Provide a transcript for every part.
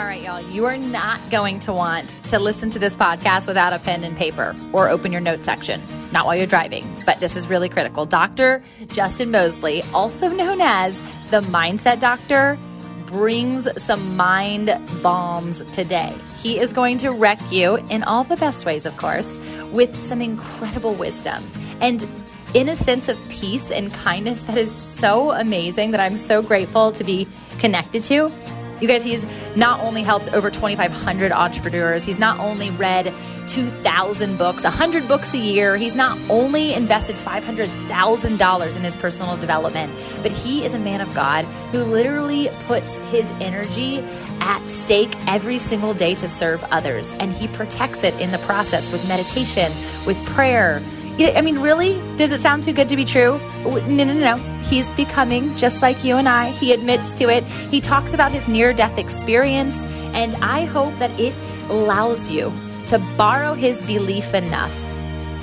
All right, y'all, you are not going to want to listen to this podcast without a pen and paper or open your note section. Not while you're driving, but this is really critical. Dr. Justin Moseley, also known as the Mindset Doctor, brings some mind bombs today. He is going to wreck you in all the best ways, of course, with some incredible wisdom. And in a sense of peace and kindness that is so amazing that I'm so grateful to be connected to. You guys, he's not only helped over 2,500 entrepreneurs, he's not only read 2,000 books, 100 books a year. He's not only invested $500,000 in his personal development, but he is a man of God who literally puts his energy at stake every single day to serve others. And he protects it in the process with meditation, with prayer. I mean, really? Does it sound too good to be true? No, no, no. He's becoming just like you and I. He admits to it. He talks about his near death experience. And I hope that it allows you to borrow his belief enough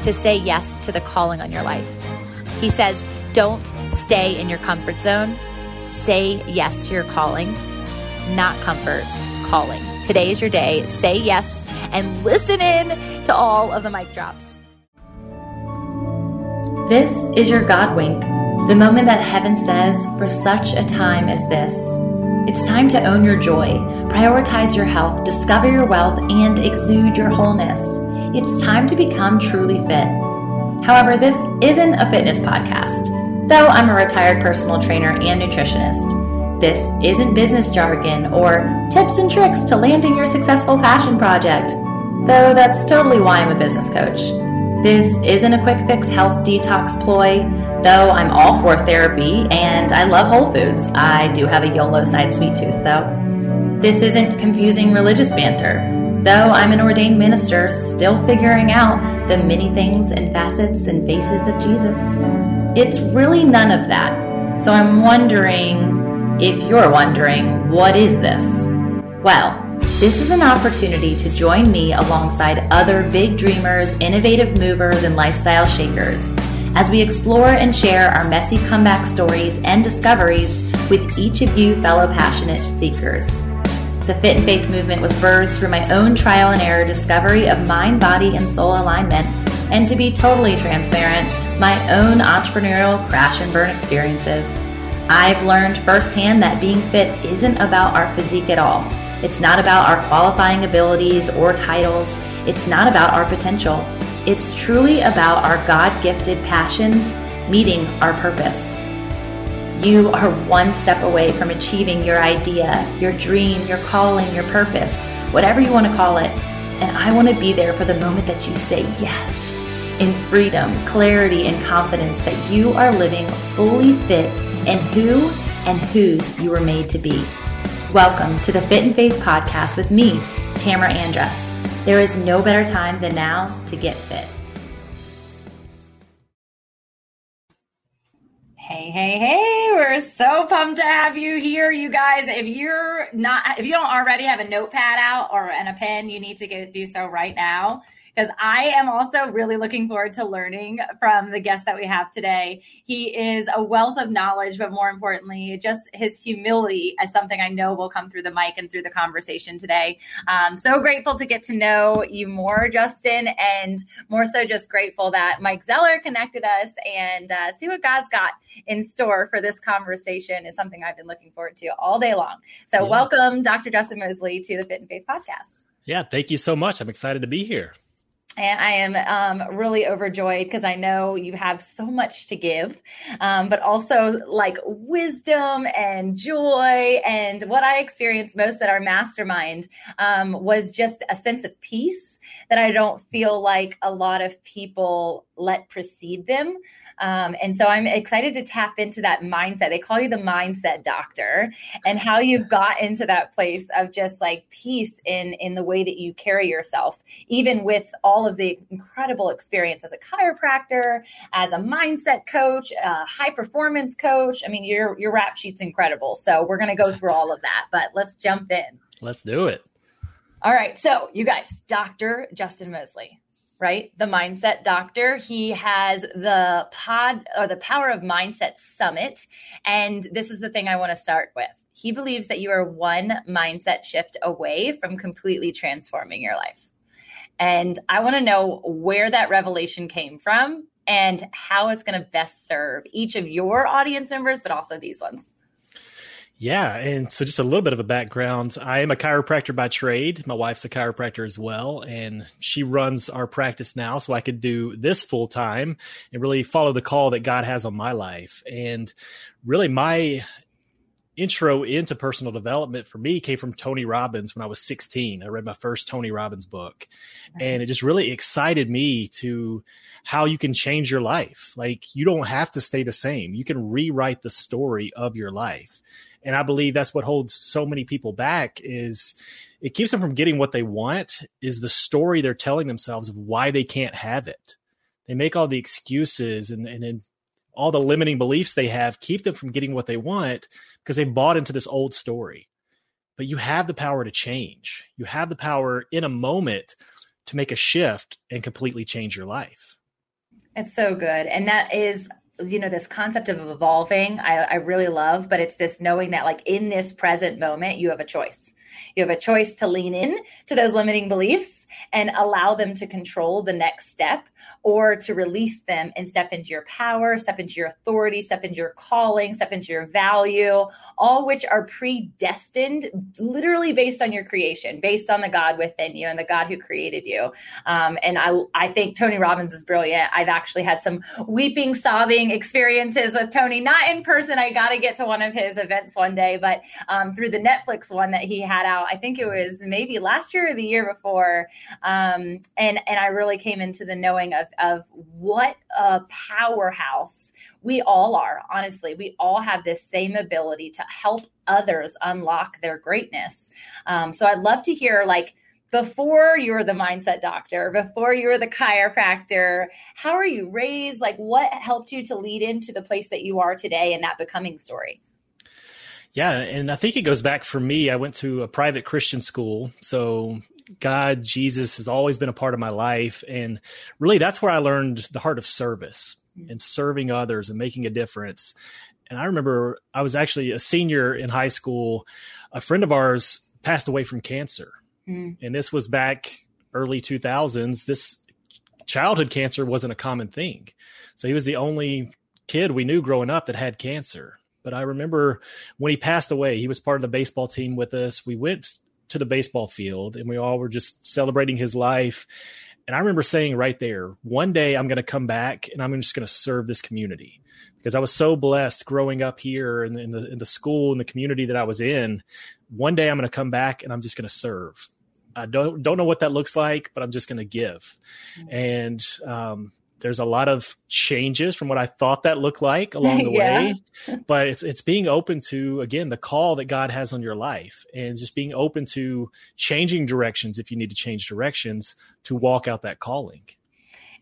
to say yes to the calling on your life. He says, don't stay in your comfort zone. Say yes to your calling, not comfort, calling. Today is your day. Say yes and listen in to all of the mic drops. This is your God wink, the moment that heaven says, for such a time as this. It's time to own your joy, prioritize your health, discover your wealth, and exude your wholeness. It's time to become truly fit. However, this isn't a fitness podcast, though I'm a retired personal trainer and nutritionist. This isn't business jargon or tips and tricks to landing your successful passion project, though that's totally why I'm a business coach. This isn't a quick fix health detox ploy, though I'm all for therapy and I love Whole Foods. I do have a YOLO side sweet tooth, though. This isn't confusing religious banter, though I'm an ordained minister still figuring out the many things and facets and faces of Jesus. It's really none of that. So I'm wondering if you're wondering, what is this? Well, this is an opportunity to join me alongside other big dreamers, innovative movers, and lifestyle shakers as we explore and share our messy comeback stories and discoveries with each of you fellow passionate seekers. The Fit and Faith movement was birthed through my own trial and error discovery of mind, body, and soul alignment, and to be totally transparent, my own entrepreneurial crash and burn experiences. I've learned firsthand that being fit isn't about our physique at all. It's not about our qualifying abilities or titles. It's not about our potential. It's truly about our God gifted passions meeting our purpose. You are one step away from achieving your idea, your dream, your calling, your purpose, whatever you want to call it. And I want to be there for the moment that you say yes in freedom, clarity, and confidence that you are living fully fit in who and whose you were made to be. Welcome to the Fit and Faith podcast with me, Tamara Andress. There is no better time than now to get fit. Hey, hey, hey, we're so pumped to have you here, you guys. If you're not, if you don't already have a notepad out or and a pen, you need to go do so right now because I am also really looking forward to learning from the guest that we have today. He is a wealth of knowledge, but more importantly, just his humility as something I know will come through the mic and through the conversation today. Um, so grateful to get to know you more, Justin, and more so just grateful that Mike Zeller connected us and uh, see what God's got in store for this conversation is something I've been looking forward to all day long. So, yeah. welcome, Dr. Justin Moseley, to the Fit and Faith podcast. Yeah, thank you so much. I'm excited to be here. And I am um, really overjoyed because I know you have so much to give, um, but also like wisdom and joy. And what I experienced most at our mastermind um, was just a sense of peace that I don't feel like a lot of people let precede them. Um, and so I'm excited to tap into that mindset. They call you the mindset doctor, and how you've got into that place of just like peace in in the way that you carry yourself, even with all of the incredible experience as a chiropractor, as a mindset coach, a high performance coach. I mean, your your rap sheet's incredible. So we're gonna go through all of that, but let's jump in. Let's do it. All right. So, you guys, Dr. Justin Moseley right? The Mindset Doctor. He has the pod or the Power of Mindset Summit. And this is the thing I want to start with. he believes that you are one mindset shift away from completely transforming your life. And I want to know where that revelation came from and how it's going to best serve each of your audience members, but also these ones. Yeah. And so, just a little bit of a background I am a chiropractor by trade. My wife's a chiropractor as well. And she runs our practice now. So I could do this full time and really follow the call that God has on my life. And really, my intro into personal development for me came from Tony Robbins when I was 16. I read my first Tony Robbins book and it just really excited me to how you can change your life. Like you don't have to stay the same. You can rewrite the story of your life. And I believe that's what holds so many people back is it keeps them from getting what they want is the story they're telling themselves of why they can't have it. They make all the excuses and, and, and all the limiting beliefs they have keep them from getting what they want because they bought into this old story. But you have the power to change. You have the power in a moment to make a shift and completely change your life. It's so good. And that is you know this concept of evolving I, I, really love but it's this knowing that like in this present moment you have a choice you have a choice to lean in to those limiting beliefs and allow them to control the next step or to release them and step into your power, step into your authority, step into your calling, step into your value, all which are predestined, literally based on your creation, based on the God within you and the God who created you. Um, and I, I think Tony Robbins is brilliant. I've actually had some weeping, sobbing experiences with Tony, not in person. I got to get to one of his events one day, but um, through the Netflix one that he had out. I think it was maybe last year or the year before. Um, and and I really came into the knowing of of what a powerhouse we all are. Honestly, we all have this same ability to help others unlock their greatness. Um, so I'd love to hear like before you're the mindset doctor, before you're the chiropractor, how are you raised? Like, what helped you to lead into the place that you are today in that becoming story? Yeah, and I think it goes back for me. I went to a private Christian school, so God, Jesus has always been a part of my life, and really that's where I learned the heart of service mm. and serving others and making a difference. And I remember I was actually a senior in high school. A friend of ours passed away from cancer, mm. and this was back early 2000s. This childhood cancer wasn't a common thing, so he was the only kid we knew growing up that had cancer but I remember when he passed away, he was part of the baseball team with us. We went to the baseball field and we all were just celebrating his life. And I remember saying right there, one day I'm going to come back and I'm just going to serve this community because I was so blessed growing up here in the, in the, in the school and the community that I was in. One day I'm going to come back and I'm just going to serve. I don't don't know what that looks like, but I'm just going to give. Mm-hmm. And um, there's a lot of changes from what I thought that looked like along the yeah. way. But it's it's being open to again the call that God has on your life and just being open to changing directions if you need to change directions to walk out that calling.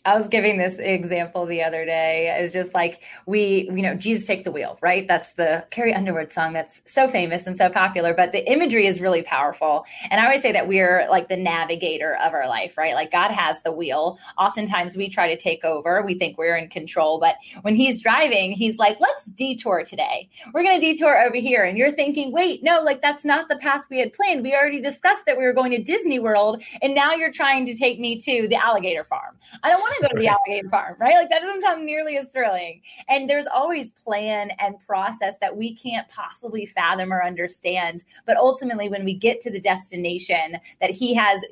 I was giving this example the other day. It's just like we, you know, Jesus take the wheel, right? That's the Carrie Underwood song that's so famous and so popular, but the imagery is really powerful. And I always say that we're like the navigator of our life, right? Like God has the wheel. Oftentimes we try to take over. We think we're in control, but when he's driving, he's like, let's detour today. We're going to detour over here. And you're thinking, wait, no, like that's not the path we had planned. We already discussed that we were going to Disney World. And now you're trying to take me to the alligator farm. I don't want to go to the alligator farm, right? Like that doesn't sound nearly as thrilling. And there's always plan and process that we can't possibly fathom or understand. But ultimately, when we get to the destination that he has,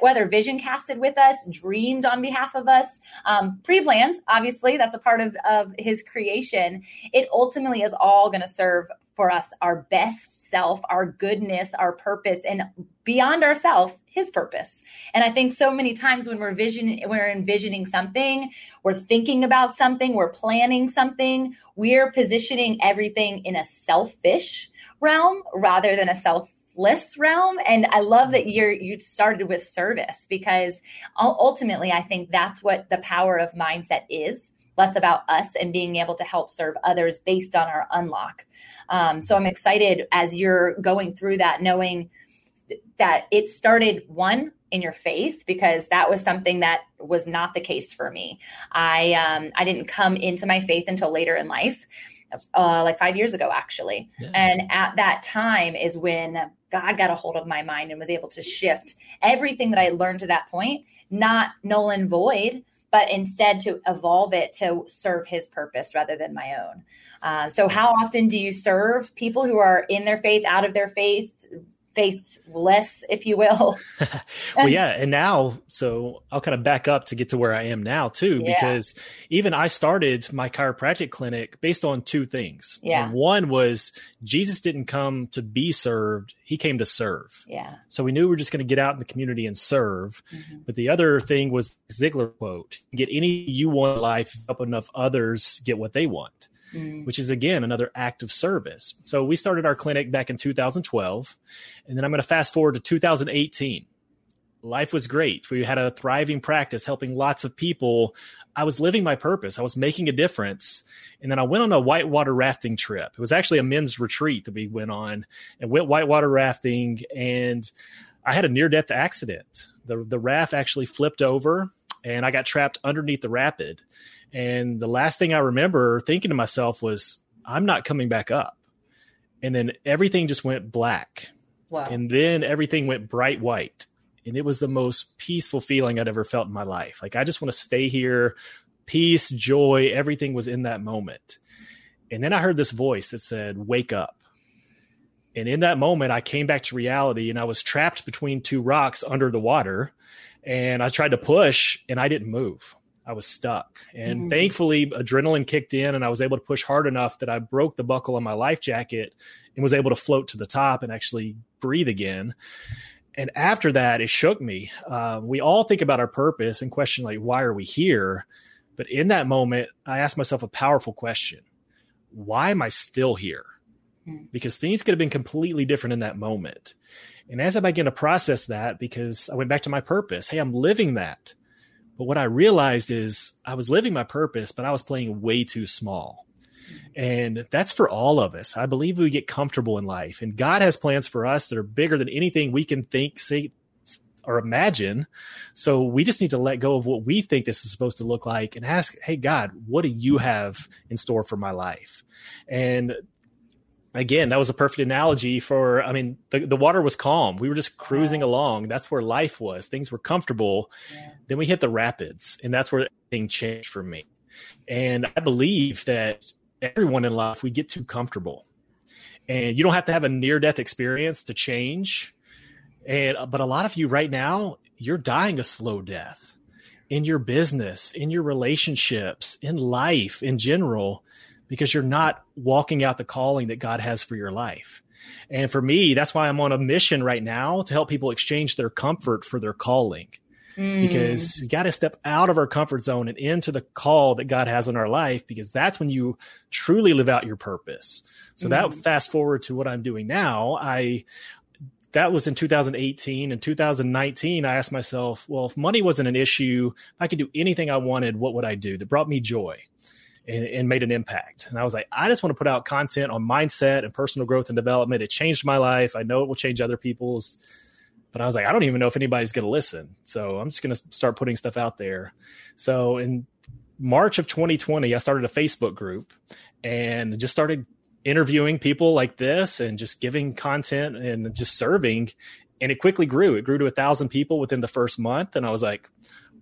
whether vision casted with us, dreamed on behalf of us, um, pre-planned, obviously, that's a part of, of his creation. It ultimately is all going to serve for us our best self, our goodness, our purpose, and beyond ourself, his purpose. And I think so many times when we're vision we're envisioning something, we're thinking about something, we're planning something, we're positioning everything in a selfish realm rather than a self realm and i love that you're you started with service because ultimately i think that's what the power of mindset is less about us and being able to help serve others based on our unlock um, so I'm excited as you're going through that, knowing that it started one in your faith because that was something that was not the case for me. I um, I didn't come into my faith until later in life, uh, like five years ago, actually. Yeah. And at that time is when God got a hold of my mind and was able to shift everything that I learned to that point, not null and void, but instead to evolve it to serve his purpose rather than my own. Uh, so, how often do you serve people who are in their faith, out of their faith, faithless, if you will. well, yeah. And now, so I'll kind of back up to get to where I am now, too, yeah. because even I started my chiropractic clinic based on two things. Yeah. And one was Jesus didn't come to be served, he came to serve. Yeah. So we knew we were just going to get out in the community and serve. Mm-hmm. But the other thing was Ziglar quote get any you want in life, help enough others get what they want mm. which is again another act of service. So we started our clinic back in 2012, and then I'm going to fast forward to 2018. Life was great. We had a thriving practice helping lots of people. I was living my purpose. I was making a difference. And then I went on a whitewater rafting trip. It was actually a men's retreat that we went on and went whitewater rafting. And I had a near death accident. The, the raft actually flipped over and I got trapped underneath the rapid. And the last thing I remember thinking to myself was, I'm not coming back up. And then everything just went black. Wow. And then everything went bright white. And it was the most peaceful feeling I'd ever felt in my life. Like, I just want to stay here. Peace, joy, everything was in that moment. And then I heard this voice that said, Wake up. And in that moment, I came back to reality and I was trapped between two rocks under the water. And I tried to push and I didn't move. I was stuck. And mm-hmm. thankfully, adrenaline kicked in and I was able to push hard enough that I broke the buckle on my life jacket and was able to float to the top and actually breathe again. And after that, it shook me. Uh, we all think about our purpose and question, like, why are we here? But in that moment, I asked myself a powerful question Why am I still here? Mm-hmm. Because things could have been completely different in that moment. And as I began to process that, because I went back to my purpose, hey, I'm living that. But what I realized is I was living my purpose, but I was playing way too small. And that's for all of us. I believe we get comfortable in life, and God has plans for us that are bigger than anything we can think, say, or imagine. So we just need to let go of what we think this is supposed to look like and ask, Hey, God, what do you have in store for my life? And again, that was a perfect analogy for, I mean, the, the water was calm. We were just cruising along. That's where life was. Things were comfortable. Yeah. Then we hit the rapids, and that's where things changed for me. And I believe that everyone in life, we get too comfortable. And you don't have to have a near death experience to change. And, uh, but a lot of you right now, you're dying a slow death in your business, in your relationships, in life in general because you're not walking out the calling that God has for your life. And for me, that's why I'm on a mission right now to help people exchange their comfort for their calling. Mm. Because you got to step out of our comfort zone and into the call that God has in our life, because that's when you truly live out your purpose. So mm. that fast forward to what I'm doing now, I that was in 2018 and 2019 i asked myself well if money wasn't an issue if i could do anything i wanted what would i do that brought me joy and, and, made an impact. And I was like, I just want to put out content on mindset and personal growth and development. It changed my life. I know it will change other people's, but I was like, I don't even know if anybody's going to listen. So I'm just going to start putting stuff out there. So in March of 2020, I started a Facebook group and just started interviewing people like this and just giving content and just serving. And it quickly grew. It grew to a thousand people within the first month. And I was like,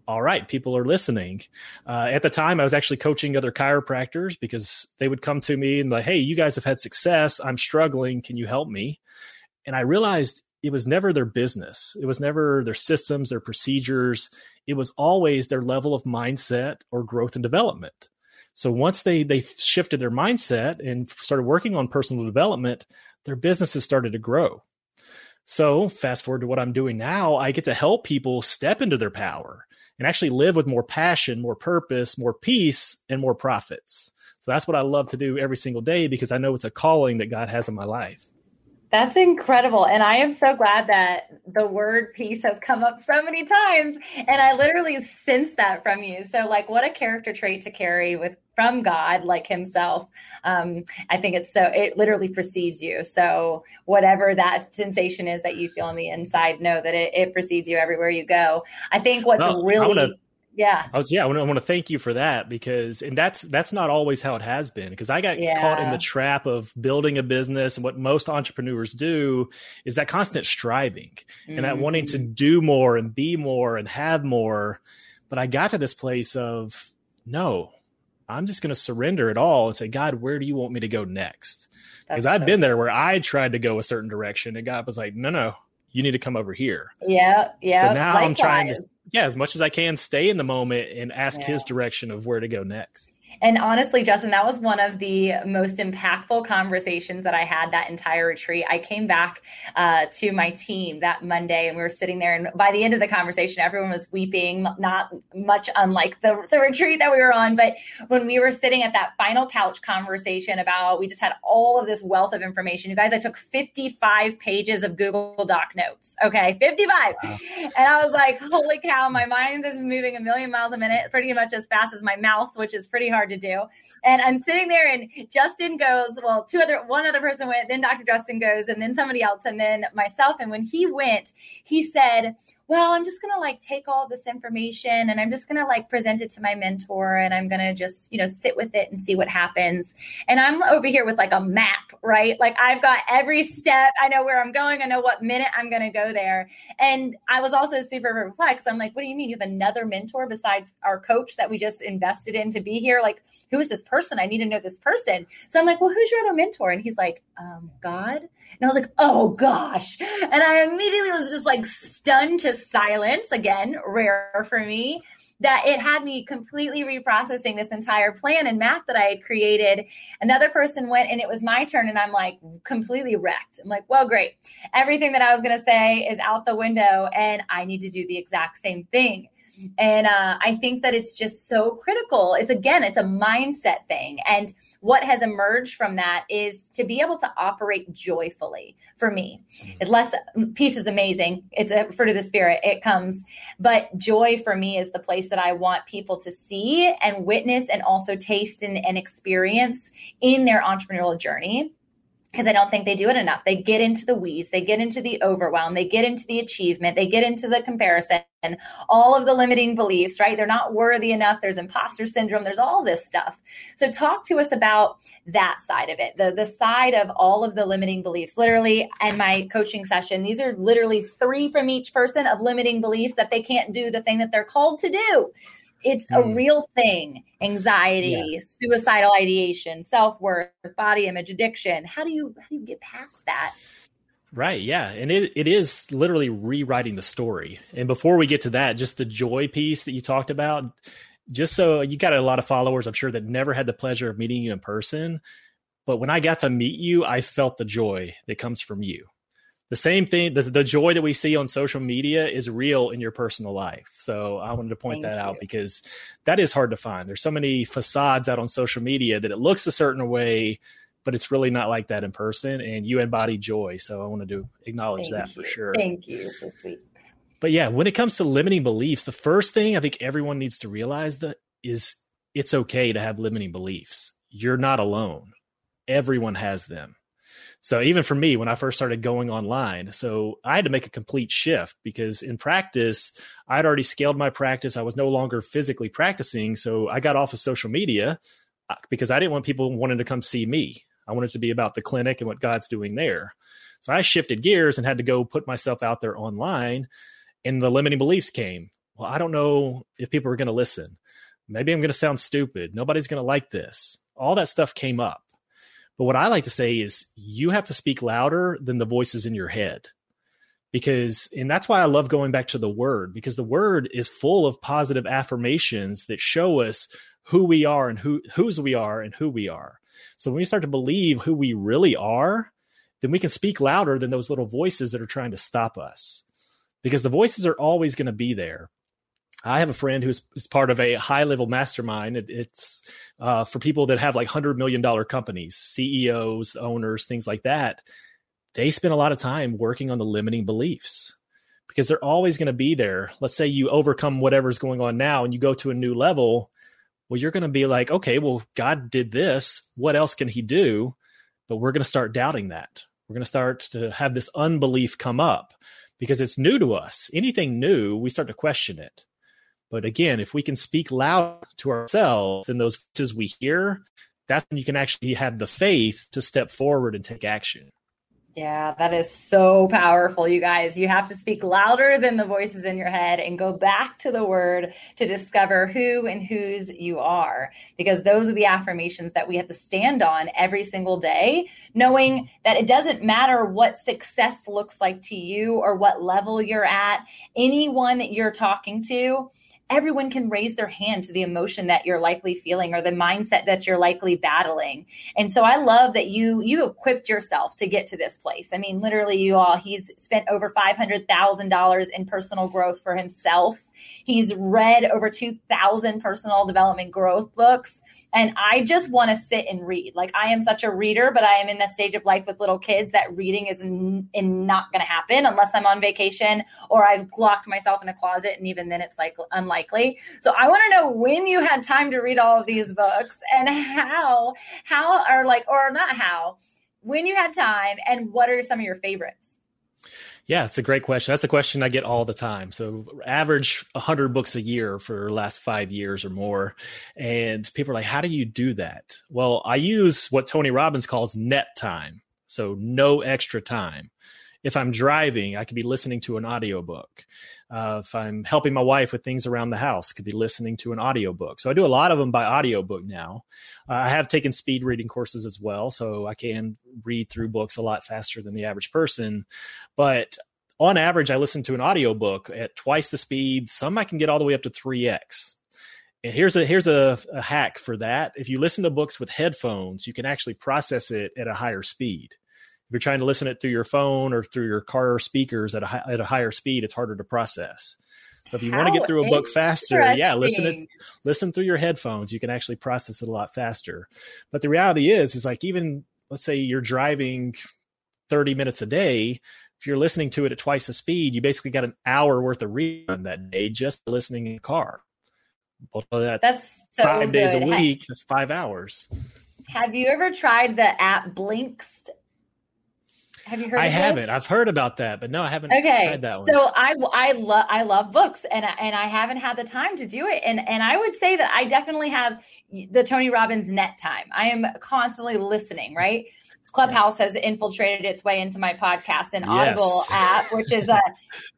all right, people are listening. Uh, at the time, I was actually coaching other chiropractors because they would come to me and like, hey, you guys have had success. I'm struggling. Can you help me? And I realized it was never their business. It was never their systems, their procedures. It was always their level of mindset or growth and development. So once they they shifted their mindset and started working on personal development, their businesses started to grow. So fast forward to what I'm doing now, I get to help people step into their power and actually live with more passion, more purpose, more peace, and more profits. So that's what I love to do every single day because I know it's a calling that God has in my life. That's incredible. And I am so glad that the word peace has come up so many times. And I literally sense that from you. So, like, what a character trait to carry with from God, like Himself. Um, I think it's so, it literally precedes you. So, whatever that sensation is that you feel on the inside, know that it, it precedes you everywhere you go. I think what's well, really Yeah. I was yeah, I want, to, I want to thank you for that because and that's that's not always how it has been because I got yeah. caught in the trap of building a business and what most entrepreneurs do is that constant striving mm-hmm. and that wanting to mm-hmm. do more and be more and have more. But I got to this place of no, I'm just going to surrender it all and say, God, where do you want me to go next? Because I've so been there where I tried to go a certain direction and God was like, no, no, you need to come over here. Yeah. Yeah. So now Likewise. I'm trying to yeah, as much as I can, stay in the moment and ask yeah. his direction of where to go next. And honestly, Justin, that was one of the most impactful conversations that I had that entire retreat. I came back uh, to my team that Monday and we were sitting there. And by the end of the conversation, everyone was weeping, not much unlike the, the retreat that we were on. But when we were sitting at that final couch conversation about, we just had all of this wealth of information. You guys, I took 55 pages of Google Doc notes. Okay, 55. Wow. And I was like, holy cow, my mind is moving a million miles a minute, pretty much as fast as my mouth, which is pretty hard hard to do. And I'm sitting there, and Justin goes, well, two other, one other person went, then Dr. Justin goes, and then somebody else, and then myself. And when he went, he said, well, I'm just going to like take all this information and I'm just going to like present it to my mentor and I'm going to just, you know, sit with it and see what happens. And I'm over here with like a map, right? Like I've got every step. I know where I'm going. I know what minute I'm going to go there. And I was also super perplexed. I'm like, what do you mean? You have another mentor besides our coach that we just invested in to be here? Like, who is this person? I need to know this person. So I'm like, well, who's your other mentor? And he's like, um, God. And I was like, oh gosh. And I immediately was just like stunned to silence again, rare for me that it had me completely reprocessing this entire plan and map that I had created. Another person went and it was my turn, and I'm like completely wrecked. I'm like, well, great. Everything that I was going to say is out the window, and I need to do the exact same thing. And uh, I think that it's just so critical. It's again, it's a mindset thing. And what has emerged from that is to be able to operate joyfully for me. Mm-hmm. It's less, peace is amazing. It's a fruit of the spirit. It comes. But joy for me is the place that I want people to see and witness and also taste and, and experience in their entrepreneurial journey because I don't think they do it enough. They get into the weeds, they get into the overwhelm, they get into the achievement, they get into the comparison, all of the limiting beliefs, right? They're not worthy enough. There's imposter syndrome. There's all this stuff. So talk to us about that side of it, the, the side of all of the limiting beliefs. Literally, in my coaching session, these are literally three from each person of limiting beliefs that they can't do the thing that they're called to do. It's mm. a hmm. real thing. Anxiety, yeah. suicidal ideation, self-worth, body image, addiction. How do you how do you get past that? Right, yeah. And it, it is literally rewriting the story. And before we get to that, just the joy piece that you talked about, just so you got a lot of followers, I'm sure, that never had the pleasure of meeting you in person. But when I got to meet you, I felt the joy that comes from you the same thing the, the joy that we see on social media is real in your personal life so i wanted to point Thank that you. out because that is hard to find there's so many facades out on social media that it looks a certain way but it's really not like that in person and you embody joy so i wanted to acknowledge Thank that you. for sure Thank you. So sweet. But yeah, when it comes to limiting beliefs, the first thing I think everyone needs to realize that is it's okay to have limiting beliefs. You're not alone. Everyone has them. So even for me, when I first started going online, so I had to make a complete shift because in practice, I'd already scaled my practice. I was no longer physically practicing. So I got off of social media uh, because I didn't want people wanting to come see me. I wanted to be about the clinic and what God's doing there. So I shifted gears and had to go put myself out there online. And the limiting beliefs came. Well, I don't know if people are going to listen. Maybe I'm going to sound stupid. Nobody's going to like this. All that stuff came up. But what I like to say is you have to speak louder than the voices in your head. Because, and that's why I love going back to the word, because the word is full of positive affirmations that show us who we are and who whose we are and who we are. So when we start to believe who we really are, then we can speak louder than those little voices that are trying to stop us. Because the voices are always going to be there. I have a friend who's is part of a high level mastermind. It, it's uh, for people that have like hundred million dollar companies, CEOs, owners, things like that. They spend a lot of time working on the limiting beliefs because they're always going to be there. Let's say you overcome whatever's going on now and you go to a new level. Well, you're going to be like, okay, well, God did this. What else can He do? But we're going to start doubting that. We're going to start to have this unbelief come up because it's new to us. Anything new, we start to question it But again, if we can speak loud to ourselves in those voices we hear, that's when you can actually have the faith to step forward and take action. Yeah, that is so powerful, you guys. You have to speak louder than the voices in your head and go back to the word to discover who and whose you are. Because those are the affirmations that we have to stand on every single day, knowing that it doesn't matter what success looks like to you or what level you're at, anyone that you're talking to everyone can raise their hand to the emotion that you're likely feeling or the mindset that you're likely battling. And so I love that you you equipped yourself to get to this place. I mean, literally you all he's spent over $500,000 in personal growth for himself He's read over 2,000 personal development growth books. And I just want to sit and read. Like, I am such a reader, but I am in that stage of life with little kids that reading is n- not going to happen unless I'm on vacation or I've locked myself in a closet. And even then, it's like unlikely. So I want to know when you had time to read all of these books and how, how are like, or not how, when you had time and what are some of your favorites? Yeah, it's a great question. That's a question I get all the time. So, average 100 books a year for last five years or more. And people are like, how do you do that? Well, I use what Tony Robbins calls net time. So, no extra time. If I'm driving, I could be listening to an audiobook. Uh, if I'm helping my wife with things around the house, could be listening to an audiobook. So I do a lot of them by audiobook now. Uh, I have taken speed reading courses as well, so I can read through books a lot faster than the average person. But on average, I listen to an audiobook at twice the speed. Some I can get all the way up to 3x. And here's a here's a, a hack for that. If you listen to books with headphones, you can actually process it at a higher speed if you're trying to listen it through your phone or through your car speakers at a, at a higher speed, it's harder to process. So if you How want to get through a book faster, yeah, listen it, listen through your headphones. You can actually process it a lot faster. But the reality is, is like even let's say you're driving 30 minutes a day. If you're listening to it at twice the speed, you basically got an hour worth of reading that day just listening in the car. Well, that that's so five good. days a week. That's five hours. Have you ever tried the app Blinkist have you heard? I haven't. I've heard about that, but no, I haven't okay. tried that one. So I I love I love books, and I, and I haven't had the time to do it. And and I would say that I definitely have the Tony Robbins net time. I am constantly listening, right? Clubhouse has infiltrated its way into my podcast and Audible yes. app, which is a,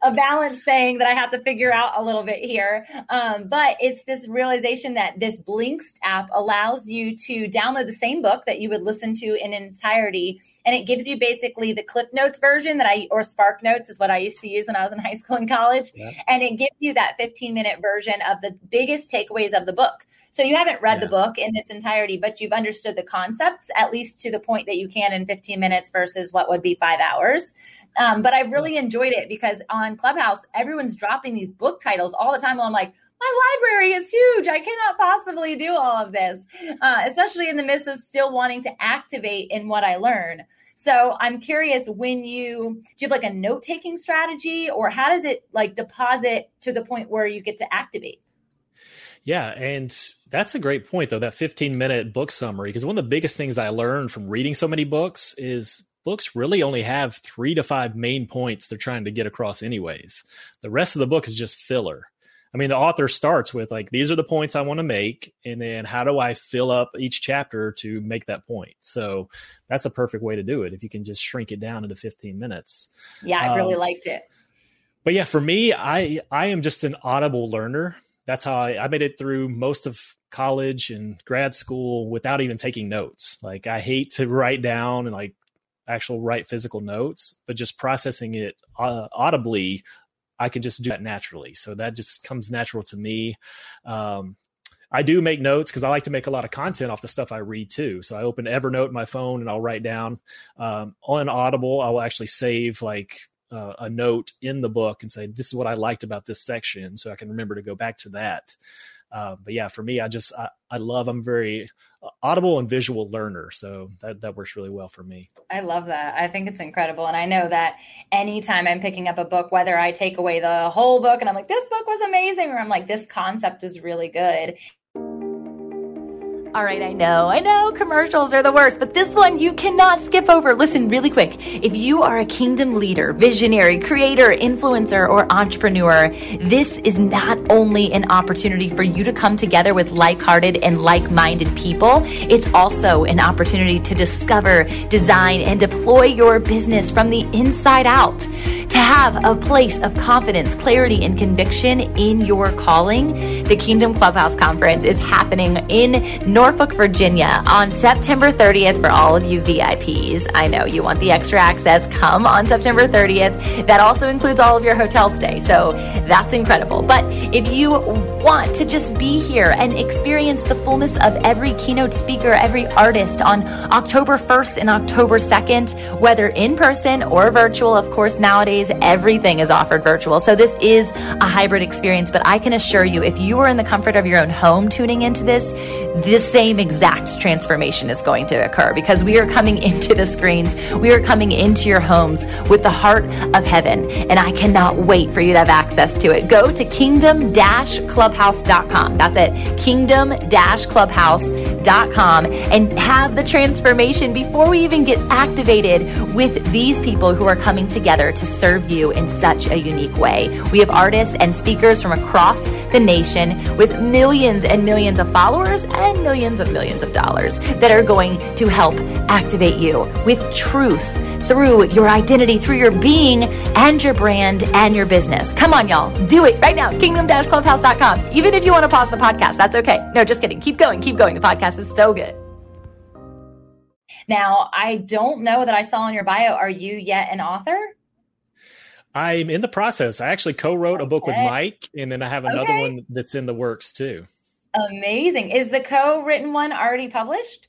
a balance thing that I have to figure out a little bit here. Um, but it's this realization that this Blinkist app allows you to download the same book that you would listen to in entirety, and it gives you basically the Cliff Notes version that I or Spark Notes is what I used to use when I was in high school and college, yeah. and it gives you that 15 minute version of the biggest takeaways of the book. So you haven't read yeah. the book in its entirety, but you've understood the concepts at least to the point that you can in 15 minutes versus what would be five hours. Um, but I've really enjoyed it because on Clubhouse, everyone's dropping these book titles all the time. And I'm like, my library is huge. I cannot possibly do all of this, uh, especially in the midst of still wanting to activate in what I learn. So I'm curious when you do you have like a note taking strategy or how does it like deposit to the point where you get to activate? Yeah, and that's a great point though, that 15 minute book summary. Because one of the biggest things I learned from reading so many books is books really only have three to five main points they're trying to get across, anyways. The rest of the book is just filler. I mean, the author starts with like, these are the points I want to make. And then how do I fill up each chapter to make that point? So that's a perfect way to do it if you can just shrink it down into 15 minutes. Yeah, I really um, liked it. But yeah, for me, I I am just an audible learner that's how I, I made it through most of college and grad school without even taking notes. Like I hate to write down and like actual write physical notes, but just processing it uh, audibly, I can just do that naturally. So that just comes natural to me. Um, I do make notes because I like to make a lot of content off the stuff I read too. So I open Evernote my phone and I'll write down um, on Audible. I will actually save like uh, a note in the book and say this is what I liked about this section, so I can remember to go back to that. Uh, but yeah, for me, I just I, I love I'm very uh, audible and visual learner, so that that works really well for me. I love that. I think it's incredible, and I know that anytime I'm picking up a book, whether I take away the whole book and I'm like this book was amazing, or I'm like this concept is really good, All right, I know, I know commercials are the worst, but this one you cannot skip over. Listen really quick. If you are a kingdom leader, visionary, creator, influencer, or entrepreneur, this is not only an opportunity for you to come together with like hearted and like minded people, it's also an opportunity to discover, design, and deploy your business from the inside out. To have a place of confidence, clarity, and conviction in your calling, the Kingdom Clubhouse Conference is happening in North Norfolk, Virginia on September 30th for all of you VIPs. I know you want the extra access. Come on September 30th. That also includes all of your hotel stay. So that's incredible. But if you want to just be here and experience the fullness of every keynote speaker, every artist on October 1st and October 2nd, whether in person or virtual, of course, nowadays everything is offered virtual. So this is a hybrid experience, but I can assure you, if you are in the comfort of your own home tuning into this, this same exact transformation is going to occur because we are coming into the screens, we are coming into your homes with the heart of heaven. And I cannot wait for you to have access to it. Go to kingdom clubhouse.com. That's it, kingdom clubhouse.com, and have the transformation before we even get activated with these people who are coming together to serve you in such a unique way. We have artists and speakers from across the nation with millions and millions of followers and millions millions of millions of dollars that are going to help activate you with truth through your identity, through your being and your brand and your business. Come on, y'all. Do it right now. Kingdom-clubhouse.com. Even if you want to pause the podcast, that's okay. No, just kidding. Keep going. Keep going. The podcast is so good. Now, I don't know that I saw in your bio. Are you yet an author? I'm in the process. I actually co-wrote okay. a book with Mike, and then I have another okay. one that's in the works too. Amazing. Is the co-written one already published?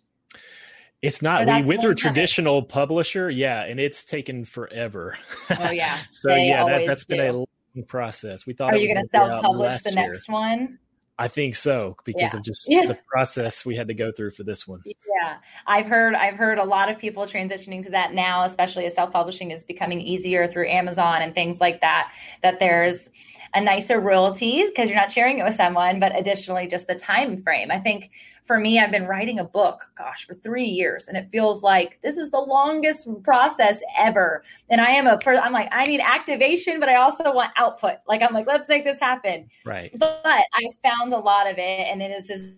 It's not. We went through a traditional publisher, yeah, and it's taken forever. Oh yeah. so they yeah, that, has been a long process. We thought. Are you going to self-publish the next year. one? I think so because yeah. of just yeah. the process we had to go through for this one. Yeah, I've heard I've heard a lot of people transitioning to that now, especially as self-publishing is becoming easier through Amazon and things like that. That there's a nicer royalty because you're not sharing it with someone, but additionally just the time frame. I think for me, I've been writing a book, gosh, for three years, and it feels like this is the longest process ever. And I am a person, I'm like, I need activation, but I also want output. Like, I'm like, let's make this happen. Right. But, but I found a lot of it, and it is this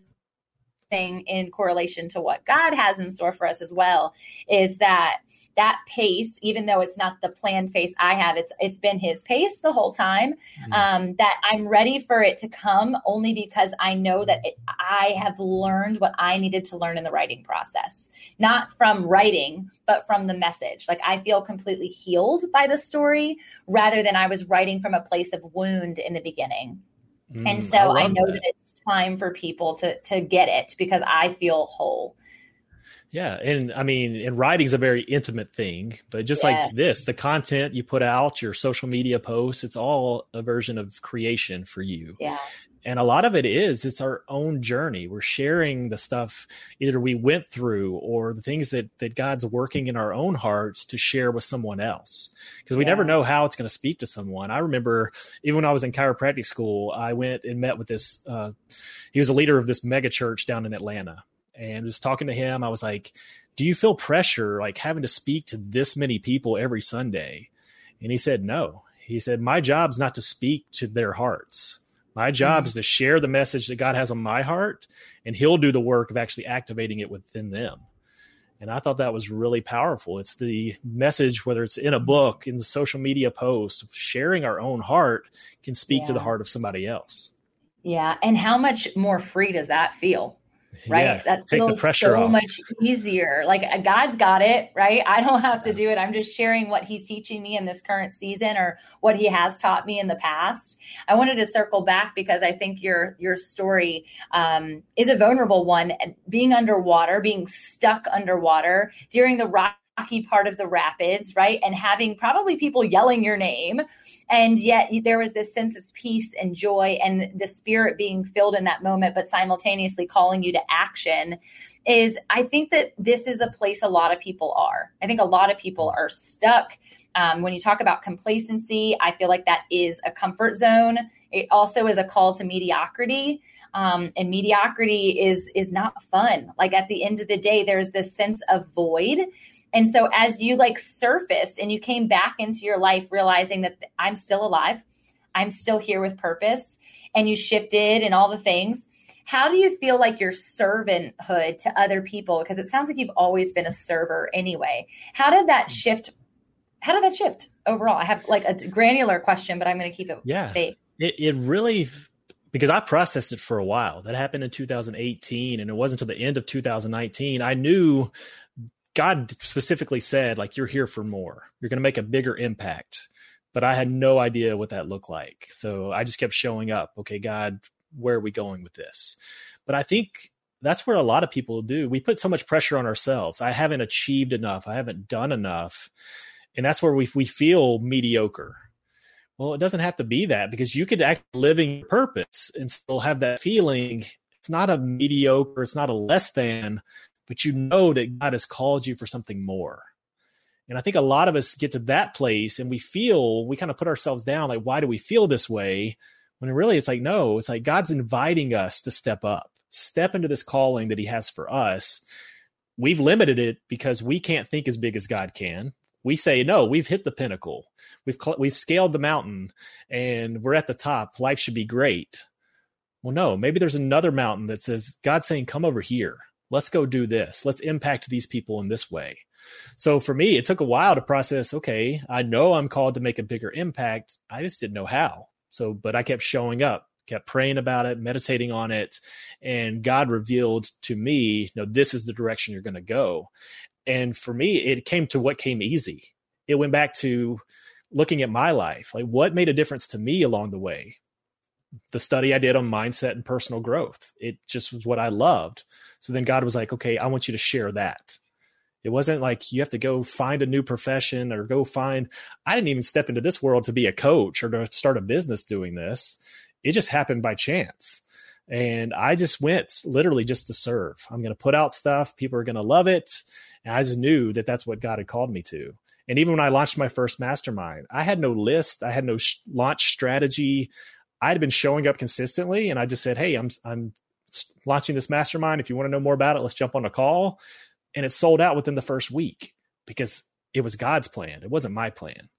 thing in correlation to what God has in store for us as well, is that that pace, even though it's not the planned pace I have, it's it's been his pace the whole time. Mm-hmm. Um, that I'm ready for it to come only because I know that it, I have learned what I needed to learn in the writing process, not from writing, but from the message. Like I feel completely healed by the story rather than I was writing from a place of wound in the beginning. Mm, and so I, I know that. that it's time for people to to get it because I feel whole. Yeah, and I mean, and writing is a very intimate thing, but just yes. like this, the content you put out, your social media posts, it's all a version of creation for you. Yeah. And a lot of it is it's our own journey. We're sharing the stuff either we went through or the things that that God's working in our own hearts to share with someone else. Because we yeah. never know how it's going to speak to someone. I remember even when I was in chiropractic school, I went and met with this uh, he was a leader of this mega church down in Atlanta and just talking to him, I was like, "Do you feel pressure like having to speak to this many people every Sunday?" And he said, "No." He said, "My job's not to speak to their hearts. My job mm-hmm. is to share the message that God has on my heart, and He'll do the work of actually activating it within them." And I thought that was really powerful. It's the message, whether it's in a book, in the social media post, sharing our own heart can speak yeah. to the heart of somebody else. Yeah. And how much more free does that feel? Right? Yeah, that feels so off. much easier. Like uh, God's got it, right? I don't have to do it. I'm just sharing what He's teaching me in this current season or what He has taught me in the past. I wanted to circle back because I think your your story um, is a vulnerable one. Being underwater, being stuck underwater during the rock rocky part of the rapids, right? And having probably people yelling your name. And yet there was this sense of peace and joy and the spirit being filled in that moment, but simultaneously calling you to action. Is I think that this is a place a lot of people are. I think a lot of people are stuck Um, when you talk about complacency, I feel like that is a comfort zone. It also is a call to mediocrity. Um, and mediocrity is is not fun. Like at the end of the day, there's this sense of void. And so as you like surfaced and you came back into your life realizing that I'm still alive, I'm still here with purpose, and you shifted and all the things. How do you feel like your servanthood to other people? Because it sounds like you've always been a server anyway. How did that shift? How did that shift overall? I have like a granular question, but I'm going to keep it yeah. Vague. It, it really because I processed it for a while. That happened in 2018, and it wasn't until the end of 2019 I knew God specifically said, like, you're here for more. You're going to make a bigger impact. But I had no idea what that looked like. So I just kept showing up. Okay, God, where are we going with this? But I think that's where a lot of people do. We put so much pressure on ourselves. I haven't achieved enough. I haven't done enough. And that's where we, we feel mediocre well, it doesn't have to be that because you could act living purpose and still have that feeling. It's not a mediocre, it's not a less than, but you know that God has called you for something more. And I think a lot of us get to that place and we feel, we kind of put ourselves down like, why do we feel this way? When really it's like, no, it's like God's inviting us to step up, step into this calling that He has for us. We've limited it because we can't think as big as God can we say no we've hit the pinnacle. We've we've scaled the mountain and we're at the top. Life should be great. Well no maybe there's another mountain that says god's saying come over here. Let's go do this. Let's impact these people in this way. So for me it took a while to process okay i know i'm called to make a bigger impact. I just didn't know how. So but i kept showing up kept praying about it meditating on it and god revealed to me no this is the direction you're going to go and for me, it came to what came easy. It went back to looking at my life, like what made a difference to me along the way. The study I did on mindset and personal growth, it just was what I loved. So then God was like, okay, I want you to share that. It wasn't like you have to go find a new profession or go find. I didn't even step into this world to be a coach or to start a business doing this. It just happened by chance. And I just went literally just to serve. I'm going to put out stuff. People are going to love it. And I just knew that that's what God had called me to. And even when I launched my first mastermind, I had no list, I had no sh- launch strategy. I had been showing up consistently, and I just said, "Hey, I'm I'm launching this mastermind. If you want to know more about it, let's jump on a call." And it sold out within the first week because it was God's plan. It wasn't my plan.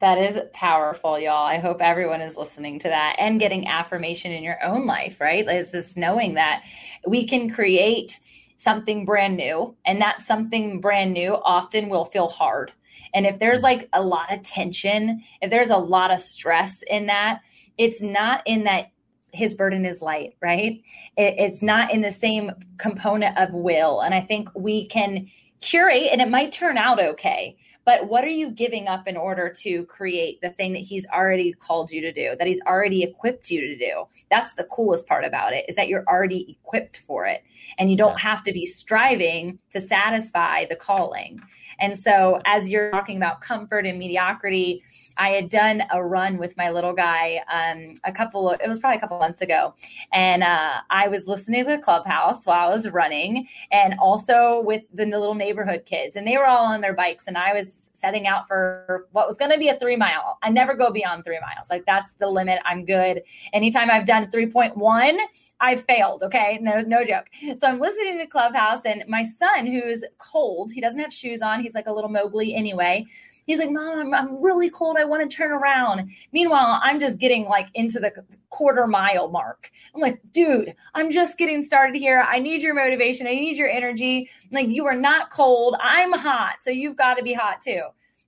That is powerful, y'all. I hope everyone is listening to that and getting affirmation in your own life, right? Is this knowing that we can create something brand new and that something brand new often will feel hard. And if there's like a lot of tension if there's a lot of stress in that it's not in that his burden is light right? It, it's not in the same component of will. And i think we can curate and it might turn out okay but what are you giving up in order to create the thing that he's already called you to do that he's already equipped you to do? That's the coolest part about it is that you're already equipped for it. And you don't yeah. have to be striving to satisfy the calling. And so, as you're talking about comfort and mediocrity, I had done a run with my little guy um, a couple, it was probably a couple months ago. And uh, I was listening to clubhouse while I was running and also with the little neighborhood kids. And they were all on their bikes. And I was setting out for what was going to be a three mile. I never go beyond three miles. Like, that's the limit. I'm good. Anytime I've done 3.1, I failed. Okay. No, no joke. So I'm listening to Clubhouse and my son, who's cold, he doesn't have shoes on. He's like a little Mowgli anyway. He's like, Mom, I'm, I'm really cold. I want to turn around. Meanwhile, I'm just getting like into the quarter mile mark. I'm like, dude, I'm just getting started here. I need your motivation. I need your energy. Like, you are not cold. I'm hot. So you've got to be hot too.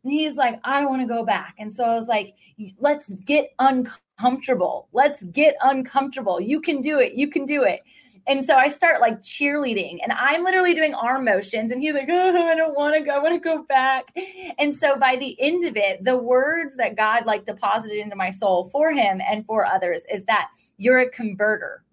And he's like, I want to go back. And so I was like, let's get uncomfortable. Let's get uncomfortable. You can do it. You can do it. And so I start like cheerleading and I'm literally doing arm motions and he's like, oh, I don't want to go. I want to go back. And so by the end of it, the words that God like deposited into my soul for him and for others is that you're a converter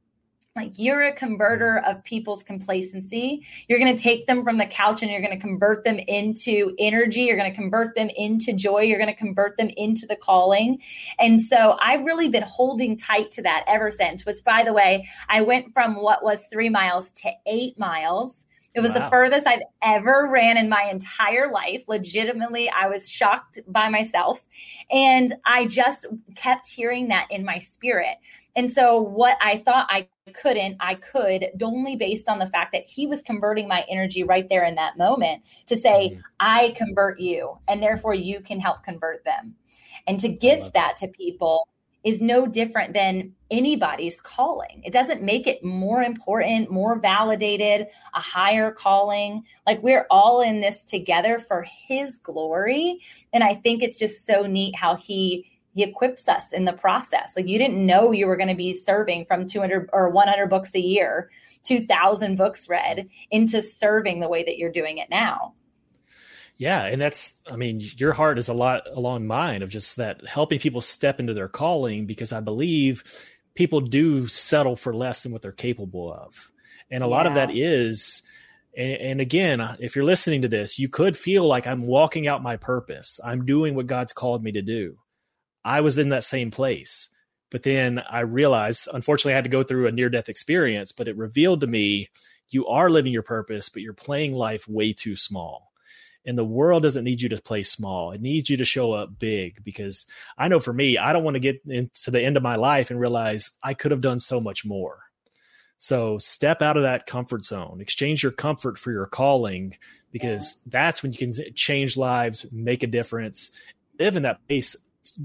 like you're a converter mm-hmm. of people's complacency. You're going to take them from the couch and you're going to convert them into energy. You're going to convert them into joy. You're going to convert them into the calling. And so I've really been holding tight to that ever since, which by the way, I went from what was three miles to eight miles It was wow. the furthest I've ever ran in my entire life. Legitimately, I was shocked by myself. And I just kept hearing that in my spirit. And so, what I thought I couldn't, I could, only based on the fact that he was converting my energy right there in that moment to say, mm-hmm. I convert you, and therefore you can help convert them. And to give that, that to people is no different than anybody's calling. It doesn't make it more important, more validated, a higher calling. Like we're all in this together for his glory. And I think it's just so neat how he he equips us in the process. Like you didn't know you were going to be serving from 200 or 100 books a year, 2000 books read into serving the way that you're doing it now. Yeah, and that's I mean, your heart is a lot along mine of just that helping people step into their calling because I believe people do settle for less than what they're capable of. And a yeah. lot of that is and, and, again, if you're listening to this, you could feel like I'm walking out my purpose. I'm doing what God's called me to do. I was in that same place. But then I realized, unfortunately, I had to go through a near death experience, but it revealed to me you are living your purpose, but you're playing life way too small. And the world doesn't need you to play small. It needs you to show up big because I know for me, I don't want to get into the end of my life and realize I could have done so much more. So step out of that comfort zone, exchange your comfort for your calling because that's when you can change lives, make a difference, live in that place.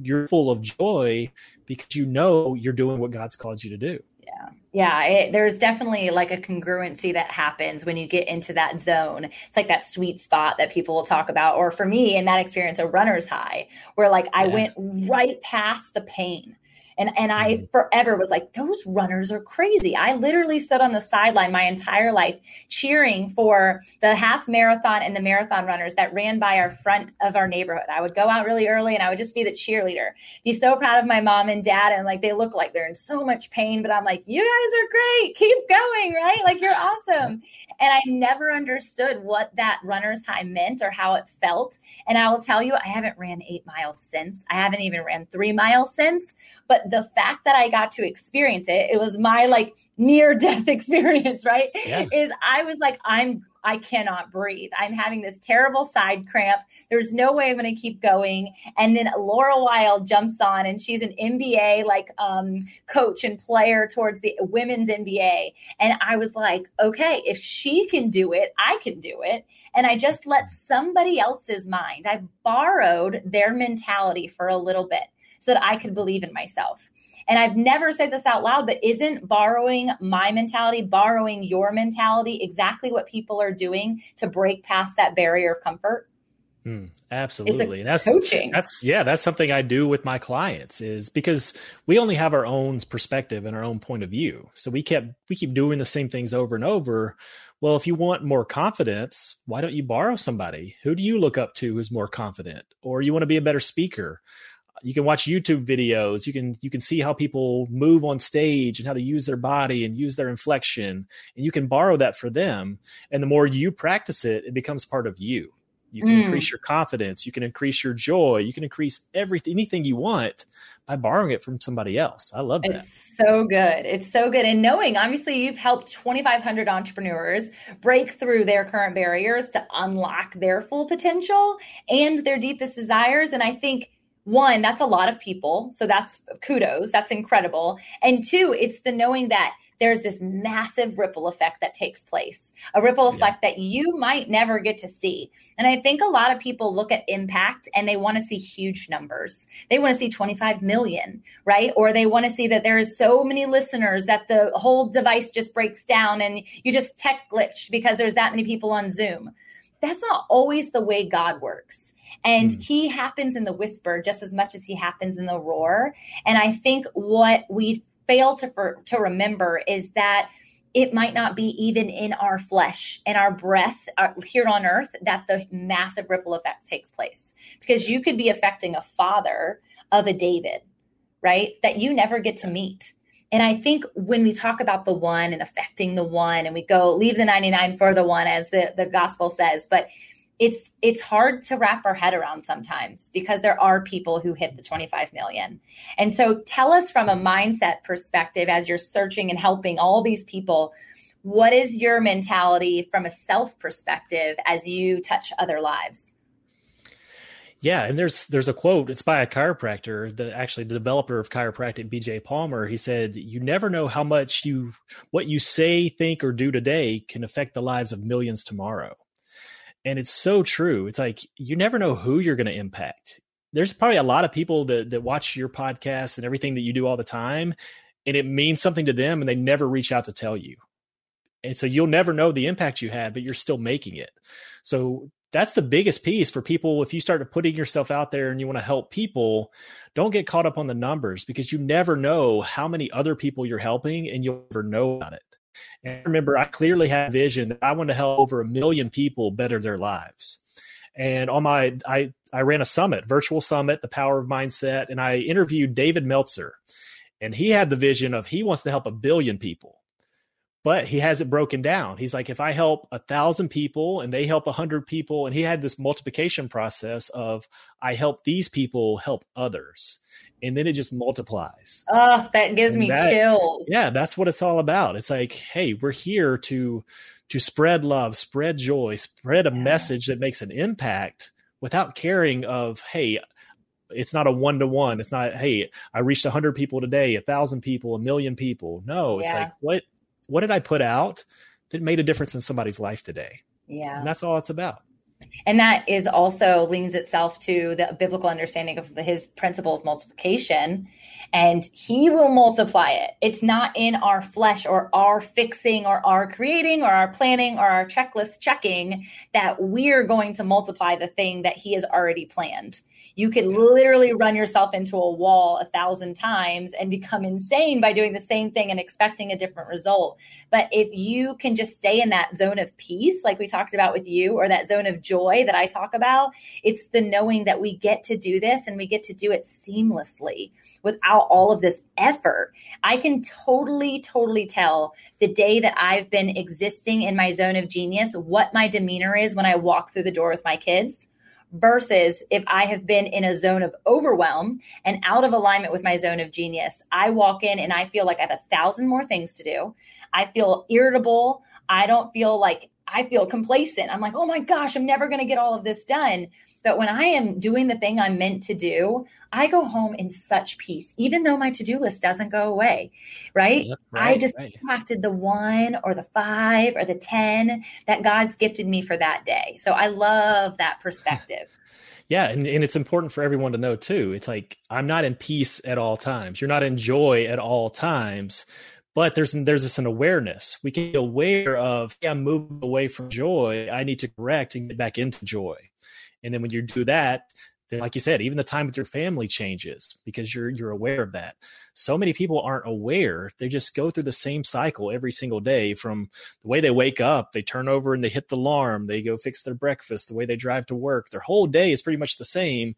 You're full of joy because you know you're doing what God's called you to do. Yeah. Yeah. It, there's definitely like a congruency that happens when you get into that zone. It's like that sweet spot that people will talk about. Or for me, in that experience, a runner's high, where like I went right past the pain and and I mm-hmm. forever was like, those runners are crazy. I literally stood on the sideline my entire life cheering for the half marathon and the marathon runners that ran by our front of our neighborhood. I would go out really early and I would just be the cheerleader. Be so proud of my mom and dad and like they look like they're in so much pain, but I'm like, you guys are great. Keep going, right? Like you're awesome. And I never understood what that runner's high meant or how it felt. And I will tell you, I haven't ran eight miles since. I haven't even ran three miles since. But the fact that I got to experience it, it was my like near death experience, right? Yeah. Is I was like, I'm I cannot breathe. I'm having this terrible side cramp. There's no way I'm going to keep going. And then Laura Wild jumps on, and she's an NBA like um, coach and player towards the women's NBA. And I was like, okay, if she can do it, I can do it. And I just let somebody else's mind. I borrowed their mentality for a little bit so that I could believe in myself. And I've never said this out loud, but isn't borrowing my mentality, borrowing your mentality, exactly what people are doing to break past that barrier of comfort? Mm, absolutely. that's coaching. That's yeah, that's something I do with my clients is because we only have our own perspective and our own point of view. So we kept we keep doing the same things over and over. Well, if you want more confidence, why don't you borrow somebody? Who do you look up to who's more confident? Or you want to be a better speaker? You can watch youtube videos. You can you can see how people move on stage and how to use their body and use their inflection. And you can borrow that for them. And the more you practice it it becomes part of you. You can mm. increase your confidence. You can increase your joy. You can increase everything anything you want by borrowing it from somebody else. I love that. It's so good. It's so good. And knowing obviously you've helped 2500 entrepreneurs break through their current barriers to unlock their full potential and their deepest desires. And i think one, that's a lot of people. So that's kudos. That's incredible. And two, it's the knowing that there's this massive ripple effect that takes place, a ripple effect yeah. that you might never get to see. And I think a lot of people look at impact and they want to see huge numbers. They want to see 25 million, right? Or they want to see that there is so many listeners that the whole device just breaks down and you just tech glitch because there's that many people on Zoom. That's not always the way God works. And mm. he happens in the whisper just as much as he happens in the roar. And I think what we fail to for, to remember is that it might not be even in our flesh and our breath uh, here on earth that the massive ripple effect takes place because you could be affecting a father of a David, right? That you never get to meet. And I think when we talk about the one and affecting the one, and we go leave the 99 for the one, as the, the gospel says, but it's it's hard to wrap our head around sometimes because there are people who hit the 25 million. And so tell us from a mindset perspective as you're searching and helping all these people what is your mentality from a self perspective as you touch other lives? Yeah, and there's there's a quote. It's by a chiropractor, the actually the developer of chiropractic, BJ Palmer. He said, "You never know how much you what you say, think, or do today can affect the lives of millions tomorrow." And it's so true. It's like you never know who you're going to impact. There's probably a lot of people that that watch your podcast and everything that you do all the time, and it means something to them, and they never reach out to tell you. And so you'll never know the impact you had, but you're still making it. So that's the biggest piece for people. If you start putting yourself out there and you want to help people, don't get caught up on the numbers because you never know how many other people you're helping and you'll never know about it. And remember, I clearly have vision that I want to help over a million people better their lives. And on my, I, I ran a summit, virtual summit, the power of mindset, and I interviewed David Meltzer. And he had the vision of he wants to help a billion people but he has it broken down. He's like, if I help a thousand people and they help a hundred people, and he had this multiplication process of I help these people help others, and then it just multiplies. Oh, that gives and me that, chills. Yeah, that's what it's all about. It's like, hey, we're here to to spread love, spread joy, spread a yeah. message that makes an impact without caring of, hey, it's not a one to one. It's not, hey, I reached a hundred people today, a thousand people, a million people. No, it's yeah. like what what did I put out that made a difference in somebody's life today? Yeah. And that's all it's about. And that is also leans itself to the biblical understanding of his principle of multiplication. And he will multiply it. It's not in our flesh or our fixing or our creating or our planning or our checklist checking that we're going to multiply the thing that he has already planned. You could literally run yourself into a wall a thousand times and become insane by doing the same thing and expecting a different result. But if you can just stay in that zone of peace, like we talked about with you, or that zone of joy that I talk about, it's the knowing that we get to do this and we get to do it seamlessly without all of this effort. I can totally, totally tell the day that I've been existing in my zone of genius what my demeanor is when I walk through the door with my kids versus if I have been in a zone of overwhelm and out of alignment with my zone of genius, I walk in and I feel like I have a thousand more things to do. I feel irritable. I don't feel like I feel complacent. I'm like, oh my gosh, I'm never going to get all of this done. But when I am doing the thing I'm meant to do, I go home in such peace, even though my to do list doesn't go away, right? Yep, right I just right. impacted the one or the five or the 10 that God's gifted me for that day. So I love that perspective. Yeah, and, and it's important for everyone to know too. It's like I'm not in peace at all times. You're not in joy at all times but there's there's this an awareness. We can be aware of, hey, I'm moving away from joy. I need to correct and get back into joy. And then when you do that, then like you said, even the time with your family changes because you're you're aware of that. So many people aren't aware. They just go through the same cycle every single day from the way they wake up, they turn over and they hit the alarm, they go fix their breakfast, the way they drive to work. Their whole day is pretty much the same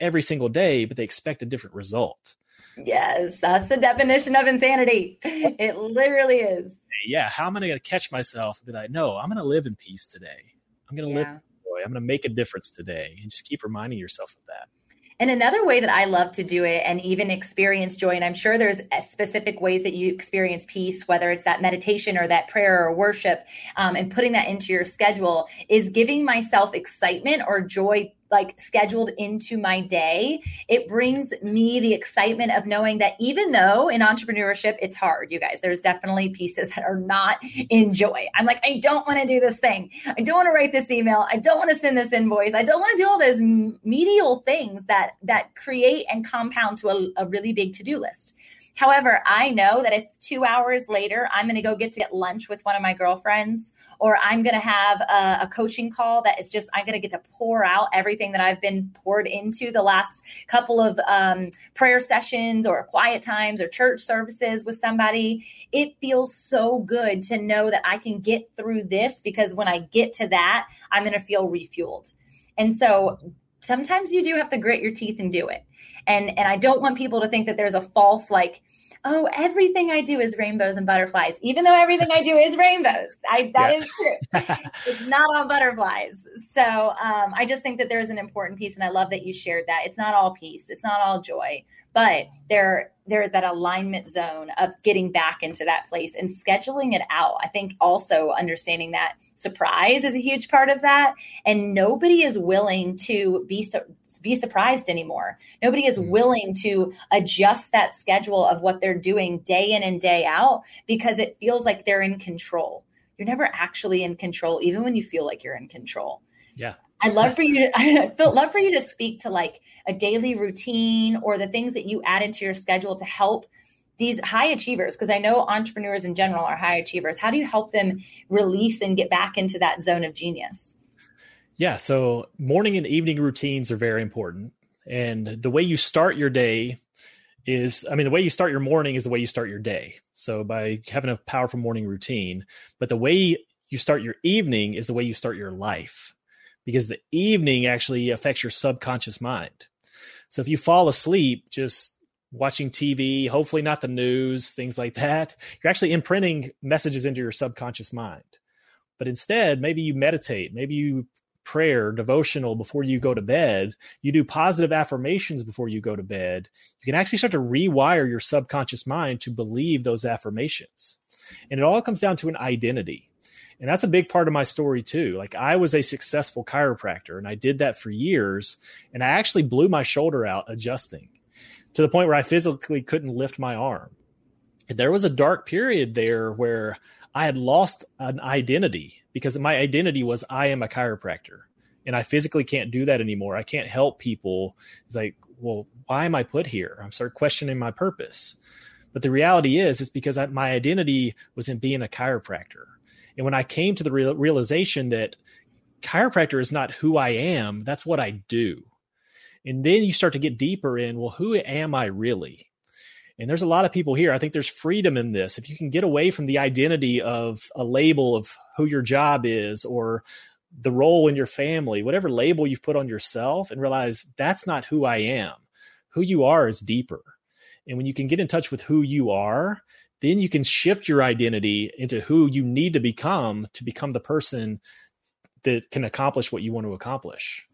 every single day, but they expect a different result. Yes, that's the definition of insanity. It literally is. Yeah. How am I going to catch myself and be like, no, I'm going to live in peace today. I'm going to yeah. live. I'm going to make a difference today. And just keep reminding yourself of that. And another way that I love to do it and even experience joy, and I'm sure there's specific ways that you experience peace, whether it's that meditation or that prayer or worship, um, and putting that into your schedule, is giving myself excitement or joy like scheduled into my day, it brings me the excitement of knowing that even though in entrepreneurship it's hard, you guys, there's definitely pieces that are not in joy. I'm like, I don't want to do this thing. I don't want to write this email. I don't want to send this invoice. I don't want to do all those medial things that that create and compound to a, a really big to-do list. However, I know that if two hours later I'm going to go get to get lunch with one of my girlfriends, or I'm going to have a, a coaching call that is just, I'm going to get to pour out everything that I've been poured into the last couple of um, prayer sessions or quiet times or church services with somebody. It feels so good to know that I can get through this because when I get to that, I'm going to feel refueled. And so sometimes you do have to grit your teeth and do it and and i don't want people to think that there's a false like oh everything i do is rainbows and butterflies even though everything i do is rainbows. I, that yeah. is true. It's not all butterflies. So um, i just think that there's an important piece and i love that you shared that. It's not all peace. It's not all joy. But there there is that alignment zone of getting back into that place and scheduling it out. I think also understanding that surprise is a huge part of that. And nobody is willing to be so, be surprised anymore. Nobody is mm. willing to adjust that schedule of what they're doing day in and day out because it feels like they're in control. You're never actually in control, even when you feel like you're in control. Yeah. I'd love for you to I love for you to speak to like a daily routine or the things that you add into your schedule to help these high achievers because I know entrepreneurs in general are high achievers. How do you help them release and get back into that zone of genius? Yeah, so morning and evening routines are very important. And the way you start your day is I mean the way you start your morning is the way you start your day. So by having a powerful morning routine, but the way you start your evening is the way you start your life because the evening actually affects your subconscious mind. So if you fall asleep just watching TV, hopefully not the news, things like that, you're actually imprinting messages into your subconscious mind. But instead, maybe you meditate, maybe you prayer, devotional before you go to bed, you do positive affirmations before you go to bed, you can actually start to rewire your subconscious mind to believe those affirmations. And it all comes down to an identity. And that's a big part of my story too. Like I was a successful chiropractor and I did that for years and I actually blew my shoulder out adjusting to the point where I physically couldn't lift my arm. And there was a dark period there where I had lost an identity because my identity was I am a chiropractor and I physically can't do that anymore. I can't help people. It's like, well, why am I put here? I'm start questioning my purpose. But the reality is, it's because I, my identity was in being a chiropractor. And when I came to the real, realization that chiropractor is not who I am, that's what I do. And then you start to get deeper in, well, who am I really? And there's a lot of people here. I think there's freedom in this. If you can get away from the identity of a label of who your job is or the role in your family, whatever label you've put on yourself, and realize that's not who I am. Who you are is deeper. And when you can get in touch with who you are, then you can shift your identity into who you need to become to become the person that can accomplish what you want to accomplish.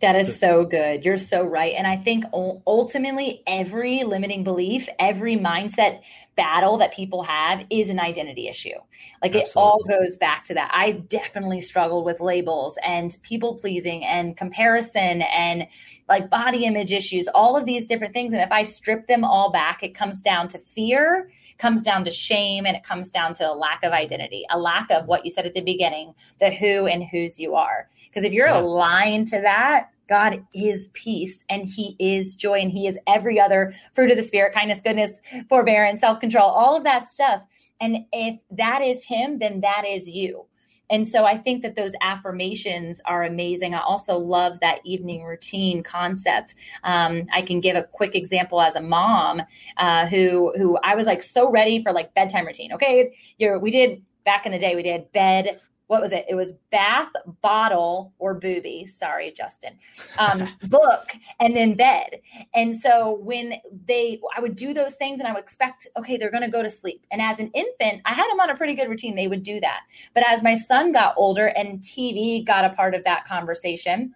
That is so good. You're so right. And I think ultimately, every limiting belief, every mindset battle that people have is an identity issue. Like Absolutely. it all goes back to that. I definitely struggled with labels and people pleasing and comparison and like body image issues, all of these different things. And if I strip them all back, it comes down to fear comes down to shame and it comes down to a lack of identity, a lack of what you said at the beginning, the who and whose you are. Because if you're yeah. aligned to that, God is peace and he is joy and he is every other fruit of the spirit, kindness, goodness, forbearance, self control, all of that stuff. And if that is him, then that is you. And so I think that those affirmations are amazing. I also love that evening routine concept. Um, I can give a quick example as a mom uh, who who I was like so ready for like bedtime routine. Okay, You're, we did back in the day we did bed what was it? It was bath, bottle, or booby. Sorry, Justin. Um, book, and then bed. And so when they, I would do those things and I would expect, okay, they're going to go to sleep. And as an infant, I had them on a pretty good routine. They would do that. But as my son got older and TV got a part of that conversation,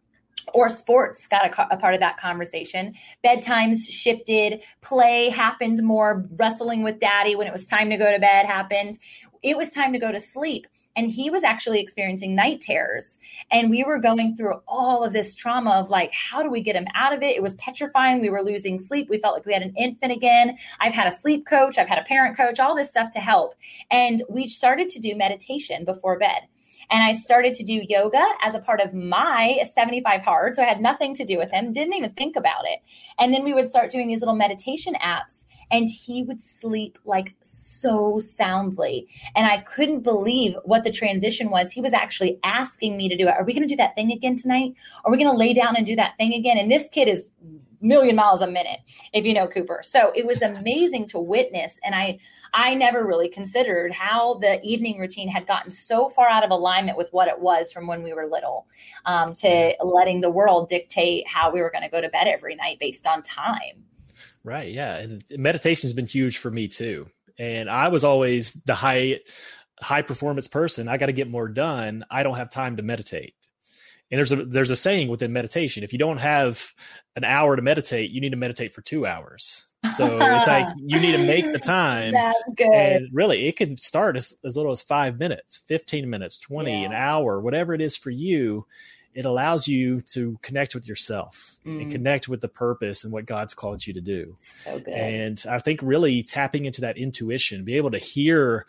or sports got a, a, part of that conversation. Bedtimes shifted, play happened more, wrestling with daddy when it was time to go to bed happened. It was time to go to sleep and he was actually experiencing night terrors. And we were going through all of this trauma of like how do we get him out of it? It was petrifying. We were losing sleep. We felt like we had an infant again. I've had a sleep coach. I've had a parent coach all this stuff to help. And we started to do meditation before bed and I started to do yoga as a part of my 75 hard. So I had nothing to do with him, didn't even think about it. And then we would start doing these little meditation apps and he would sleep like so soundly. And I couldn't believe what the transition was. He was actually asking me to do it. Are we going to do that thing again tonight? Are we going to lay down and do that thing again? And this kid is million miles a minute if you know Cooper. So it was amazing to witness and I I never really considered how the evening routine had gotten so far out of alignment with what it was from when we were little um, to letting the world dictate how we were going to go to bed every night based on time. Right. Yeah. And meditation has been huge for me too. And I was always the high, high performance person. I got to get more done. I don't have time to meditate. And there's a there's a saying within meditation: if you don't have an hour to meditate, you need to meditate for two hours. So it's like you need to make the time. That's good. And really, it can start as, as little as five minutes, 15 minutes, 20, yeah. an hour, whatever it is for you. It allows you to connect with yourself mm. and connect with the purpose and what God's called you to do. So good. And I think really tapping into that intuition, be able to hear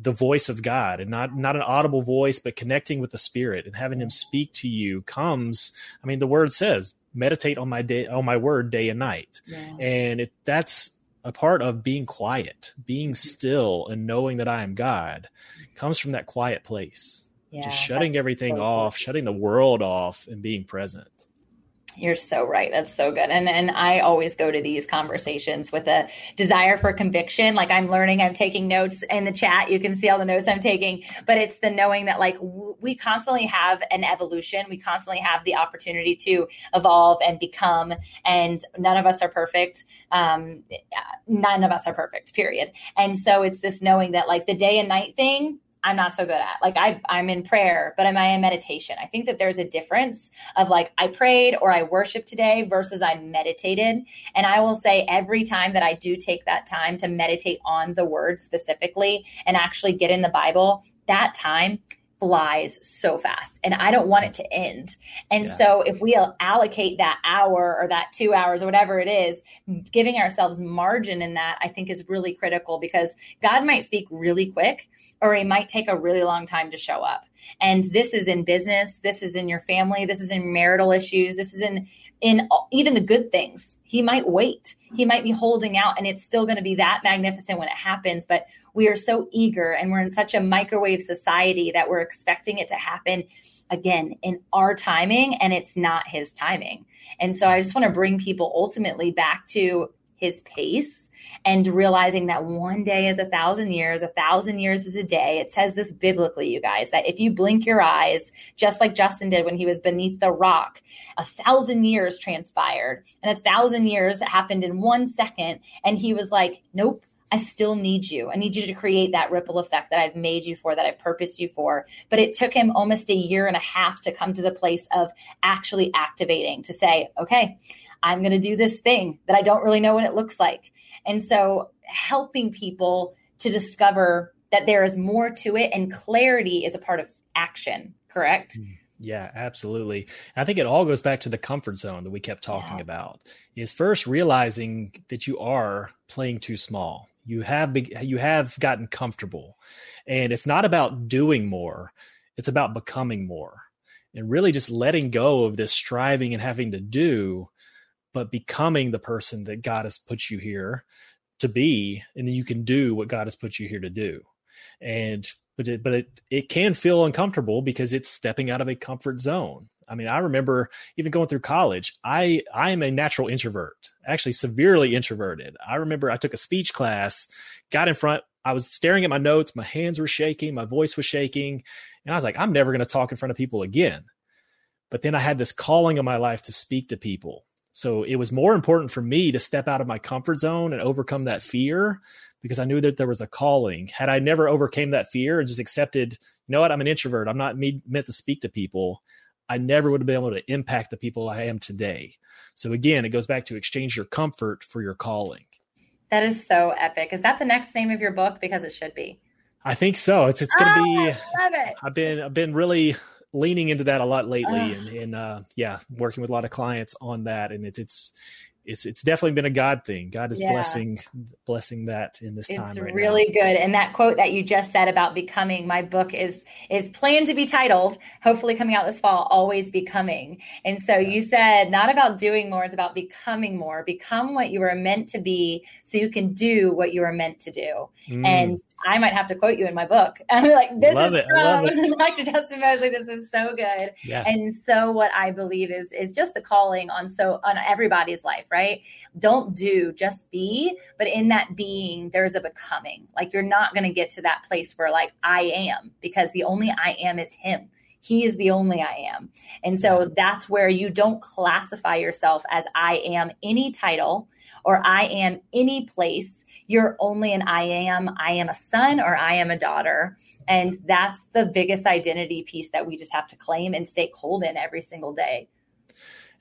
the voice of God and not not an audible voice, but connecting with the Spirit and having Him speak to you comes. I mean, the Word says, "Meditate on my day on my Word day and night," yeah. and it, that's a part of being quiet, being mm-hmm. still, and knowing that I am God, comes from that quiet place. Yeah, just shutting everything so off, shutting the world off, and being present. You're so right. That's so good. And and I always go to these conversations with a desire for conviction. Like I'm learning, I'm taking notes in the chat. You can see all the notes I'm taking, but it's the knowing that like w- we constantly have an evolution. We constantly have the opportunity to evolve and become. And none of us are perfect. Um, none of us are perfect. Period. And so it's this knowing that like the day and night thing I'm not so good at. Like I I'm in prayer, but am I in meditation? I think that there's a difference of like I prayed or I worshiped today versus I meditated. And I will say every time that I do take that time to meditate on the word specifically and actually get in the Bible, that time flies so fast and I don't want it to end. And yeah. so if we allocate that hour or that 2 hours or whatever it is, giving ourselves margin in that I think is really critical because God might speak really quick or he might take a really long time to show up. And this is in business, this is in your family, this is in marital issues, this is in in even the good things. He might wait. He might be holding out and it's still going to be that magnificent when it happens, but we are so eager and we're in such a microwave society that we're expecting it to happen again in our timing and it's not his timing. And so I just want to bring people ultimately back to his pace and realizing that one day is a thousand years, a thousand years is a day. It says this biblically, you guys, that if you blink your eyes, just like Justin did when he was beneath the rock, a thousand years transpired and a thousand years happened in one second. And he was like, nope. I still need you. I need you to create that ripple effect that I've made you for, that I've purposed you for. But it took him almost a year and a half to come to the place of actually activating to say, okay, I'm going to do this thing that I don't really know what it looks like. And so helping people to discover that there is more to it and clarity is a part of action, correct? Mm, yeah, absolutely. I think it all goes back to the comfort zone that we kept talking yeah. about. Is first realizing that you are playing too small. You have you have gotten comfortable. And it's not about doing more. It's about becoming more. And really just letting go of this striving and having to do but becoming the person that God has put you here to be, and then you can do what God has put you here to do. And but it, but it it can feel uncomfortable because it's stepping out of a comfort zone. I mean, I remember even going through college. I I am a natural introvert, actually severely introverted. I remember I took a speech class, got in front. I was staring at my notes. My hands were shaking. My voice was shaking, and I was like, I'm never going to talk in front of people again. But then I had this calling in my life to speak to people, so it was more important for me to step out of my comfort zone and overcome that fear because I knew that there was a calling. Had I never overcame that fear and just accepted, you know what, I'm an introvert, I'm not meant to speak to people, I never would have been able to impact the people I am today. So again, it goes back to exchange your comfort for your calling. That is so epic. Is that the next name of your book? Because it should be. I think so. It's it's going to oh, ah, be. I love it. I've been I've been really leaning into that a lot lately, and, and uh, yeah, working with a lot of clients on that, and it's it's it's it's definitely been a God thing. God is yeah. blessing blessing that in this it's time. It's really now. good. And that quote that you just said about becoming, my book is is planned to be titled, hopefully coming out this fall, Always Becoming. And so yeah. you said not about doing more, it's about becoming more. Become what you were meant to be so you can do what you were meant to do. Mm. And I might have to quote you in my book. I'm like, this love is it. from Dr. Justin Moseley. This is so good. Yeah. And so what I believe is is just the calling on so on everybody's life right? Don't do, just be. But in that being, there's a becoming. Like you're not going to get to that place where, like, I am, because the only I am is Him. He is the only I am. And so that's where you don't classify yourself as I am any title or I am any place. You're only an I am. I am a son or I am a daughter. And that's the biggest identity piece that we just have to claim and stay cold in every single day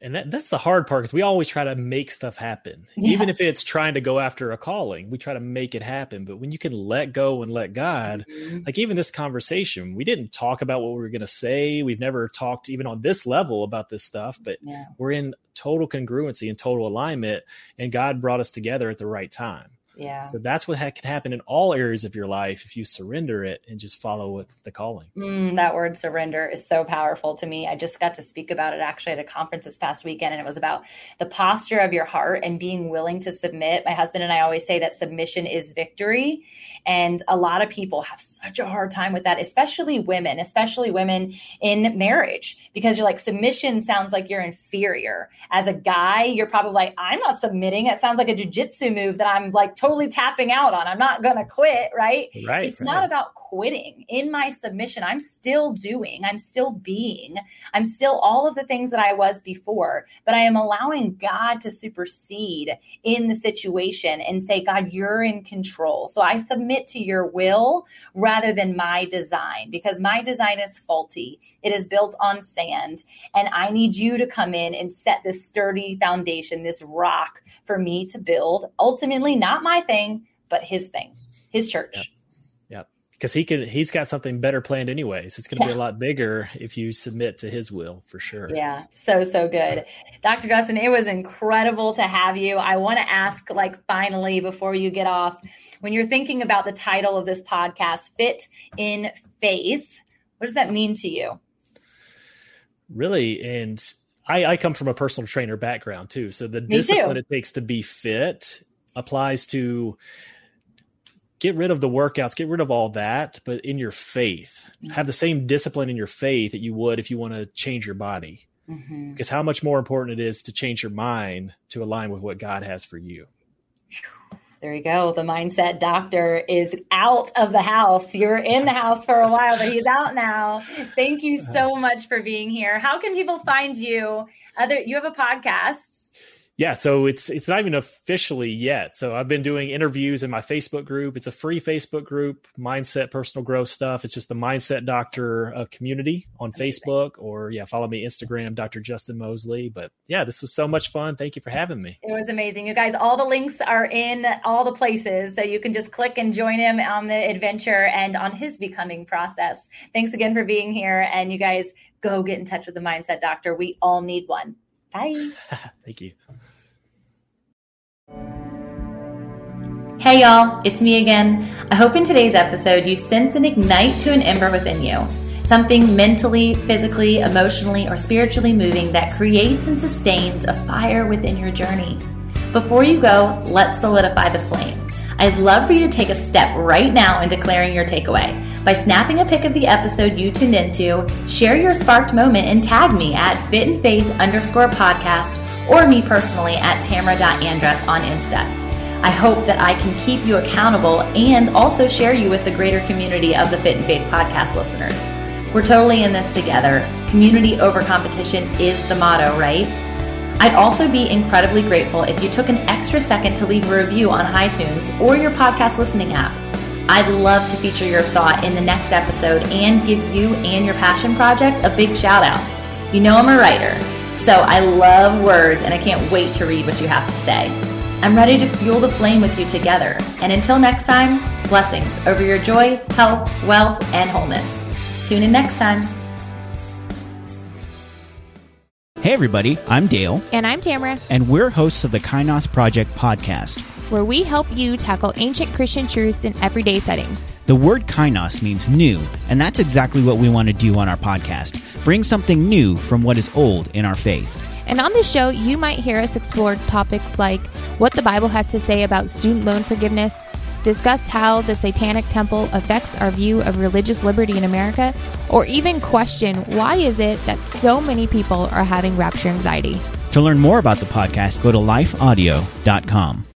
and that, that's the hard part because we always try to make stuff happen yeah. even if it's trying to go after a calling we try to make it happen but when you can let go and let god mm-hmm. like even this conversation we didn't talk about what we were going to say we've never talked even on this level about this stuff but yeah. we're in total congruency and total alignment and god brought us together at the right time yeah. So that's what ha- can happen in all areas of your life if you surrender it and just follow the calling. Mm, that word surrender is so powerful to me. I just got to speak about it actually at a conference this past weekend, and it was about the posture of your heart and being willing to submit. My husband and I always say that submission is victory. And a lot of people have such a hard time with that, especially women, especially women in marriage, because you're like, submission sounds like you're inferior. As a guy, you're probably like, I'm not submitting. It sounds like a jujitsu move that I'm like totally tapping out on. I'm not going to quit, right? Right. It's right. not about quitting. In my submission, I'm still doing, I'm still being, I'm still all of the things that I was before, but I am allowing God to supersede in the situation and say, God, you're in control. So I submit to your will rather than my design because my design is faulty. It is built on sand, and I need you to come in and set this sturdy foundation, this rock for me to build. Ultimately, not my my thing, but his thing, his church. Yeah. Because he can, he's got something better planned, anyways. It's going to yeah. be a lot bigger if you submit to his will for sure. Yeah, so so good, Dr. Justin. It was incredible to have you. I want to ask, like, finally, before you get off, when you're thinking about the title of this podcast, "Fit and Faith," what does that mean to you? Really, and I, I, come from a personal trainer background too. So the Me discipline too. it takes to be fit applies to get rid of the workouts, get rid of all that, but in your faith, mm-hmm. have the same discipline in your faith that you would if you want to change your body. Mm-hmm. Because how much more important it is to change your mind to align with what God has for you. There you go. The mindset doctor is out of the house. You're in the house for a while, but he's out now. Thank you so much for being here. How can people find you? Other you have a podcast yeah, so it's it's not even officially yet. So I've been doing interviews in my Facebook group. It's a free Facebook group, mindset, personal growth stuff. It's just the Mindset Doctor uh, community on Facebook, or yeah, follow me Instagram, Dr. Justin Moseley. But yeah, this was so much fun. Thank you for having me. It was amazing, you guys. All the links are in all the places, so you can just click and join him on the adventure and on his becoming process. Thanks again for being here, and you guys go get in touch with the Mindset Doctor. We all need one. Bye. Thank you. Hey y'all, it's me again. I hope in today's episode you sense and ignite to an ember within you. Something mentally, physically, emotionally, or spiritually moving that creates and sustains a fire within your journey. Before you go, let's solidify the flame. I'd love for you to take a step right now in declaring your takeaway. By snapping a pic of the episode you tuned into, share your sparked moment and tag me at fitandfaith underscore podcast or me personally at tamara.andress on Insta. I hope that I can keep you accountable and also share you with the greater community of the Fit and Faith podcast listeners. We're totally in this together. Community over competition is the motto, right? I'd also be incredibly grateful if you took an extra second to leave a review on iTunes or your podcast listening app. I'd love to feature your thought in the next episode and give you and your passion project a big shout out. You know I'm a writer, so I love words and I can't wait to read what you have to say. I'm ready to fuel the flame with you together. And until next time, blessings over your joy, health, wealth, and wholeness. Tune in next time. Hey, everybody, I'm Dale. And I'm Tamara. And we're hosts of the Kainos Project podcast, where we help you tackle ancient Christian truths in everyday settings. The word kainos means new, and that's exactly what we want to do on our podcast bring something new from what is old in our faith. And on this show, you might hear us explore topics like what the Bible has to say about student loan forgiveness, discuss how the Satanic Temple affects our view of religious liberty in America, or even question why is it that so many people are having rapture anxiety. To learn more about the podcast, go to lifeaudio.com.